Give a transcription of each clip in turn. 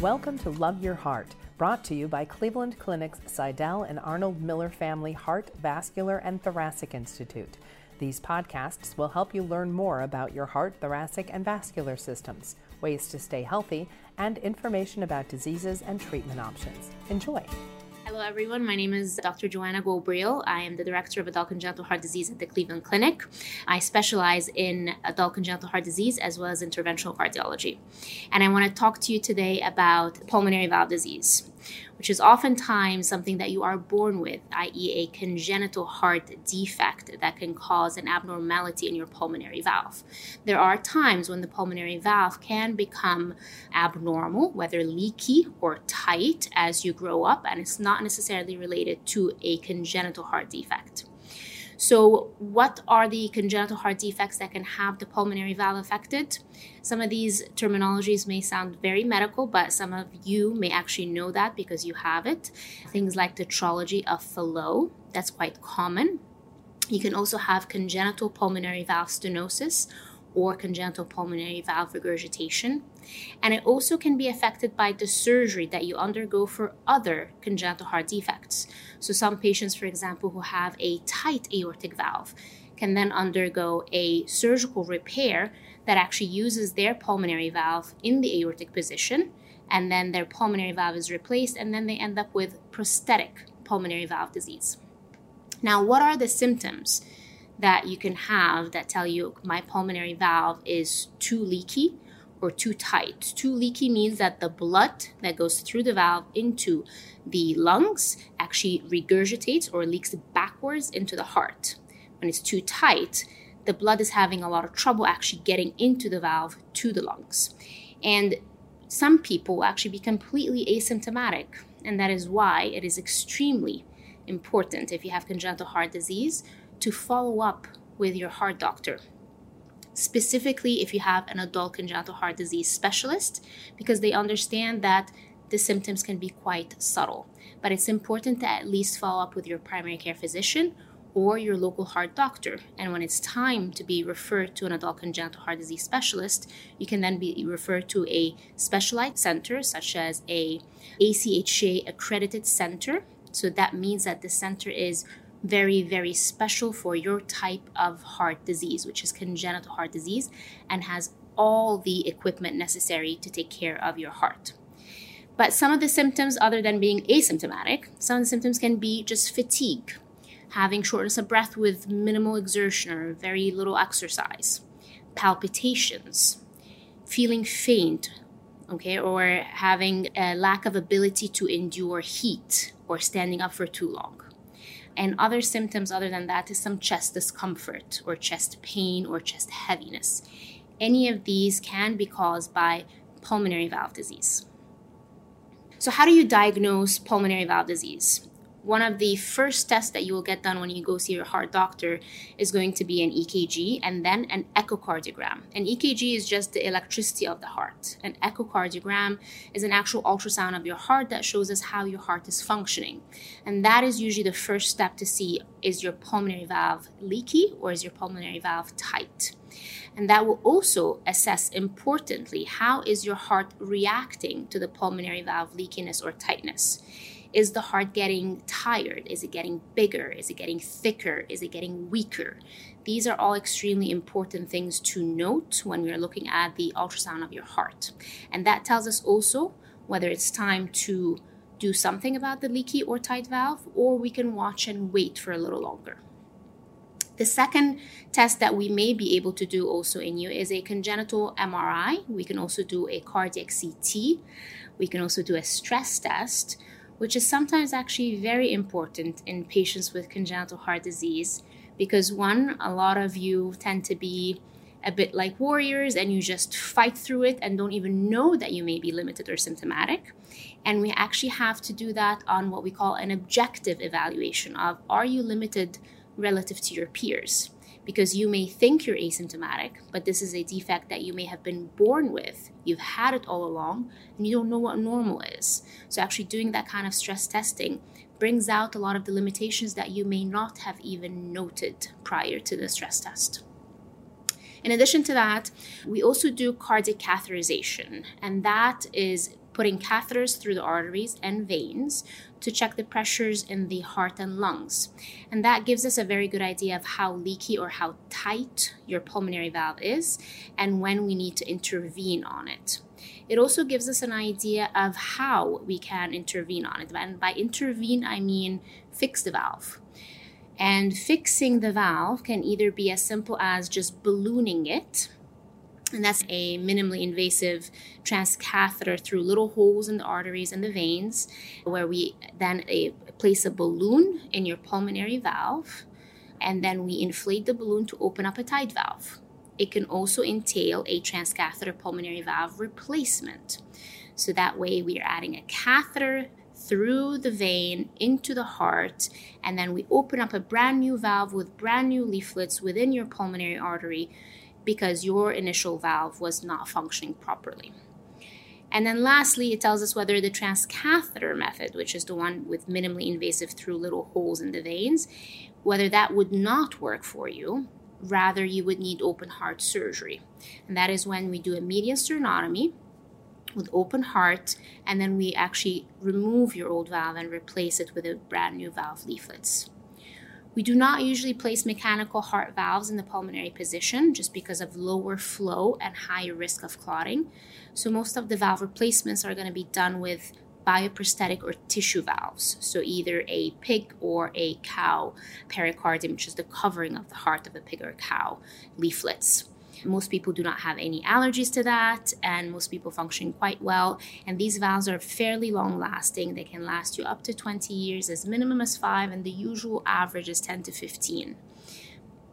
Welcome to Love Your Heart, brought to you by Cleveland Clinic's Sydell and Arnold Miller Family Heart, Vascular, and Thoracic Institute. These podcasts will help you learn more about your heart, thoracic, and vascular systems, ways to stay healthy, and information about diseases and treatment options. Enjoy! Hello, everyone. My name is Dr. Joanna Ghobrial. I am the director of adult congenital heart disease at the Cleveland Clinic. I specialize in adult congenital heart disease as well as interventional cardiology. And I want to talk to you today about pulmonary valve disease which is oftentimes something that you are born with, i.e., a congenital heart defect that can cause an abnormality in your pulmonary valve. There are times when the pulmonary valve can become abnormal, whether leaky or tight as you grow up, and it's not necessarily related to a congenital heart defect. So, what are the congenital heart defects that can have the pulmonary valve affected? Some of these terminologies may sound very medical, but some of you may actually know that because you have it. Things like tetralogy of Fallot, that's quite common. You can also have congenital pulmonary valve stenosis or congenital pulmonary valve regurgitation. And it also can be affected by the surgery that you undergo for other congenital heart defects. So, some patients, for example, who have a tight aortic valve can then undergo a surgical repair that actually uses their pulmonary valve in the aortic position, and then their pulmonary valve is replaced, and then they end up with prosthetic pulmonary valve disease. Now, what are the symptoms? That you can have that tell you my pulmonary valve is too leaky or too tight. Too leaky means that the blood that goes through the valve into the lungs actually regurgitates or leaks backwards into the heart. When it's too tight, the blood is having a lot of trouble actually getting into the valve to the lungs. And some people actually be completely asymptomatic, and that is why it is extremely important if you have congenital heart disease to follow up with your heart doctor. Specifically, if you have an adult congenital heart disease specialist, because they understand that the symptoms can be quite subtle. But it's important to at least follow up with your primary care physician or your local heart doctor. And when it's time to be referred to an adult congenital heart disease specialist, you can then be referred to a specialized center, such as a ACHA accredited center. So that means that the center is very, very special for your type of heart disease, which is congenital heart disease, and has all the equipment necessary to take care of your heart. But some of the symptoms, other than being asymptomatic, some of the symptoms can be just fatigue, having shortness of breath with minimal exertion or very little exercise, palpitations, feeling faint, okay, or having a lack of ability to endure heat or standing up for too long. And other symptoms other than that is some chest discomfort or chest pain or chest heaviness. Any of these can be caused by pulmonary valve disease. So, how do you diagnose pulmonary valve disease? One of the first tests that you will get done when you go see your heart doctor is going to be an EKG and then an echocardiogram. An EKG is just the electricity of the heart. An echocardiogram is an actual ultrasound of your heart that shows us how your heart is functioning. And that is usually the first step to see is your pulmonary valve leaky or is your pulmonary valve tight? And that will also assess importantly how is your heart reacting to the pulmonary valve leakiness or tightness. Is the heart getting tired? Is it getting bigger? Is it getting thicker? Is it getting weaker? These are all extremely important things to note when we're looking at the ultrasound of your heart. And that tells us also whether it's time to do something about the leaky or tight valve, or we can watch and wait for a little longer. The second test that we may be able to do also in you is a congenital MRI. We can also do a cardiac CT. We can also do a stress test which is sometimes actually very important in patients with congenital heart disease because one, a lot of you tend to be a bit like warriors and you just fight through it and don't even know that you may be limited or symptomatic. And we actually have to do that on what we call an objective evaluation of are you limited relative to your peers? Because you may think you're asymptomatic, but this is a defect that you may have been born with. You've had it all along and you don't know what normal is. So, actually, doing that kind of stress testing brings out a lot of the limitations that you may not have even noted prior to the stress test. In addition to that, we also do cardiac catheterization, and that is putting catheters through the arteries and veins to check the pressures in the heart and lungs. And that gives us a very good idea of how leaky or how tight your pulmonary valve is and when we need to intervene on it. It also gives us an idea of how we can intervene on it. And by intervene, I mean fix the valve. And fixing the valve can either be as simple as just ballooning it, and that's a minimally invasive transcatheter through little holes in the arteries and the veins, where we then a, place a balloon in your pulmonary valve, and then we inflate the balloon to open up a tight valve. It can also entail a transcatheter pulmonary valve replacement. So that way, we are adding a catheter through the vein into the heart, and then we open up a brand new valve with brand new leaflets within your pulmonary artery because your initial valve was not functioning properly. And then lastly, it tells us whether the transcatheter method, which is the one with minimally invasive through little holes in the veins, whether that would not work for you. Rather, you would need open heart surgery. And that is when we do a median sternotomy with open heart, and then we actually remove your old valve and replace it with a brand new valve leaflets. We do not usually place mechanical heart valves in the pulmonary position just because of lower flow and higher risk of clotting. So, most of the valve replacements are going to be done with bioprosthetic or tissue valves. So, either a pig or a cow pericardium, which is the covering of the heart of a pig or cow, leaflets. Most people do not have any allergies to that, and most people function quite well. And these valves are fairly long lasting. They can last you up to 20 years, as minimum as five, and the usual average is 10 to 15.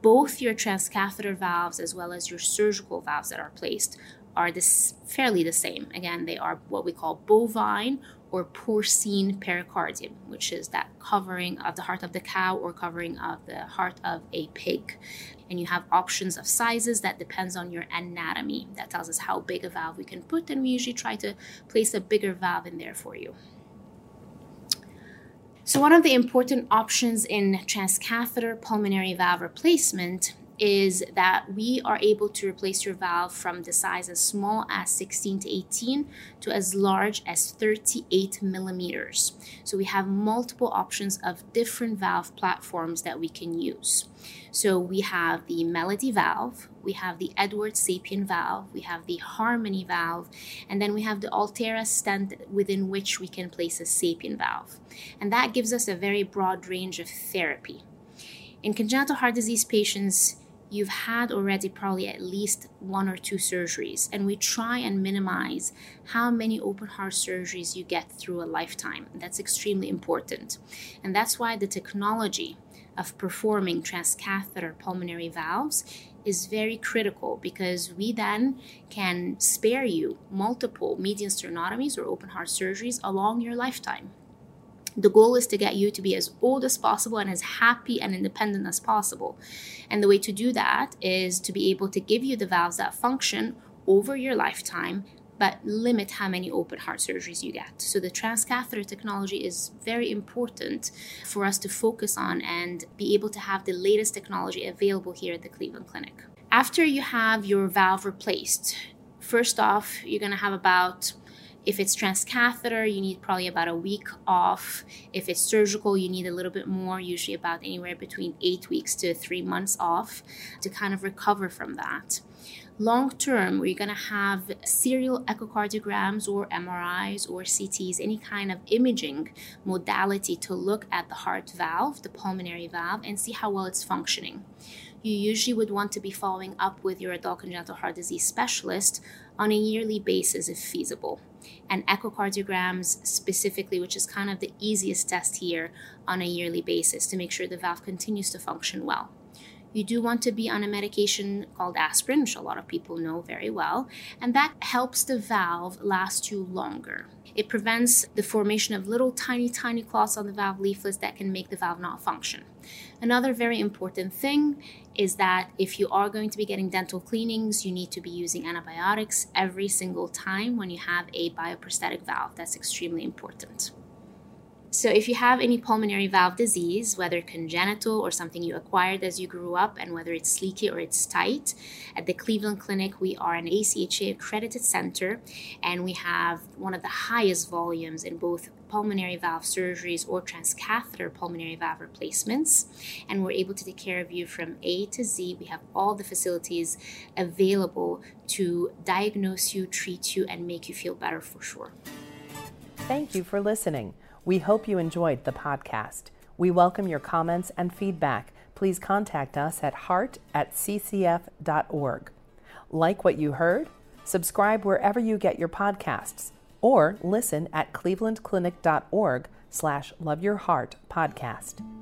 Both your transcatheter valves as well as your surgical valves that are placed are this fairly the same. Again, they are what we call bovine or porcine pericardium, which is that covering of the heart of the cow or covering of the heart of a pig. And you have options of sizes that depends on your anatomy. That tells us how big a valve we can put, and we usually try to place a bigger valve in there for you. So, one of the important options in transcatheter pulmonary valve replacement is that we are able to replace your valve from the size as small as 16 to 18 to as large as 38 millimeters. So we have multiple options of different valve platforms that we can use. So we have the Melody valve, we have the Edwards Sapien valve, we have the Harmony valve, and then we have the Alterra stent within which we can place a Sapien valve. And that gives us a very broad range of therapy. In congenital heart disease patients, you've had already probably at least one or two surgeries. And we try and minimize how many open heart surgeries you get through a lifetime. That's extremely important. And that's why the technology of performing transcatheter pulmonary valves is very critical because we then can spare you multiple median sternotomies or open heart surgeries along your lifetime. The goal is to get you to be as old as possible and as happy and independent as possible. And the way to do that is to be able to give you the valves that function over your lifetime but limit how many open heart surgeries you get. So the transcatheter technology is very important for us to focus on and be able to have the latest technology available here at the Cleveland Clinic. After you have your valve replaced, first off, you're going to have about if it's transcatheter, you need probably about a week off. If it's surgical, you need a little bit more, usually about anywhere between eight weeks to three months off to kind of recover from that. Long term, we're going to have serial echocardiograms or MRIs or CTs, any kind of imaging modality to look at the heart valve, the pulmonary valve, and see how well it's functioning. You usually would want to be following up with your adult congenital heart disease specialist on a yearly basis if feasible and echocardiograms specifically, which is kind of the easiest test here on a yearly basis to make sure the valve continues to function well. You do want to be on a medication called aspirin, which a lot of people know very well, and that helps the valve last you longer. It prevents the formation of little tiny, tiny clots on the valve leaflets that can make the valve not function. Another very important thing is that if you are going to be getting dental cleanings, you need to be using antibiotics every single time when you have a bioprosthetic valve. That's extremely important. So, if you have any pulmonary valve disease, whether congenital or something you acquired as you grew up, and whether it's leaky or it's tight, at the Cleveland Clinic, we are an ACHA accredited center and we have one of the highest volumes in both pulmonary valve surgeries or transcatheter pulmonary valve replacements. And we're able to take care of you from A to Z. We have all the facilities available to diagnose you, treat you, and make you feel better for sure. Thank you for listening. We hope you enjoyed the podcast. We welcome your comments and feedback. Please contact us at heart at ccf.org. Like what you heard? Subscribe wherever you get your podcasts or listen at clevelandclinic.org slash love your heart podcast.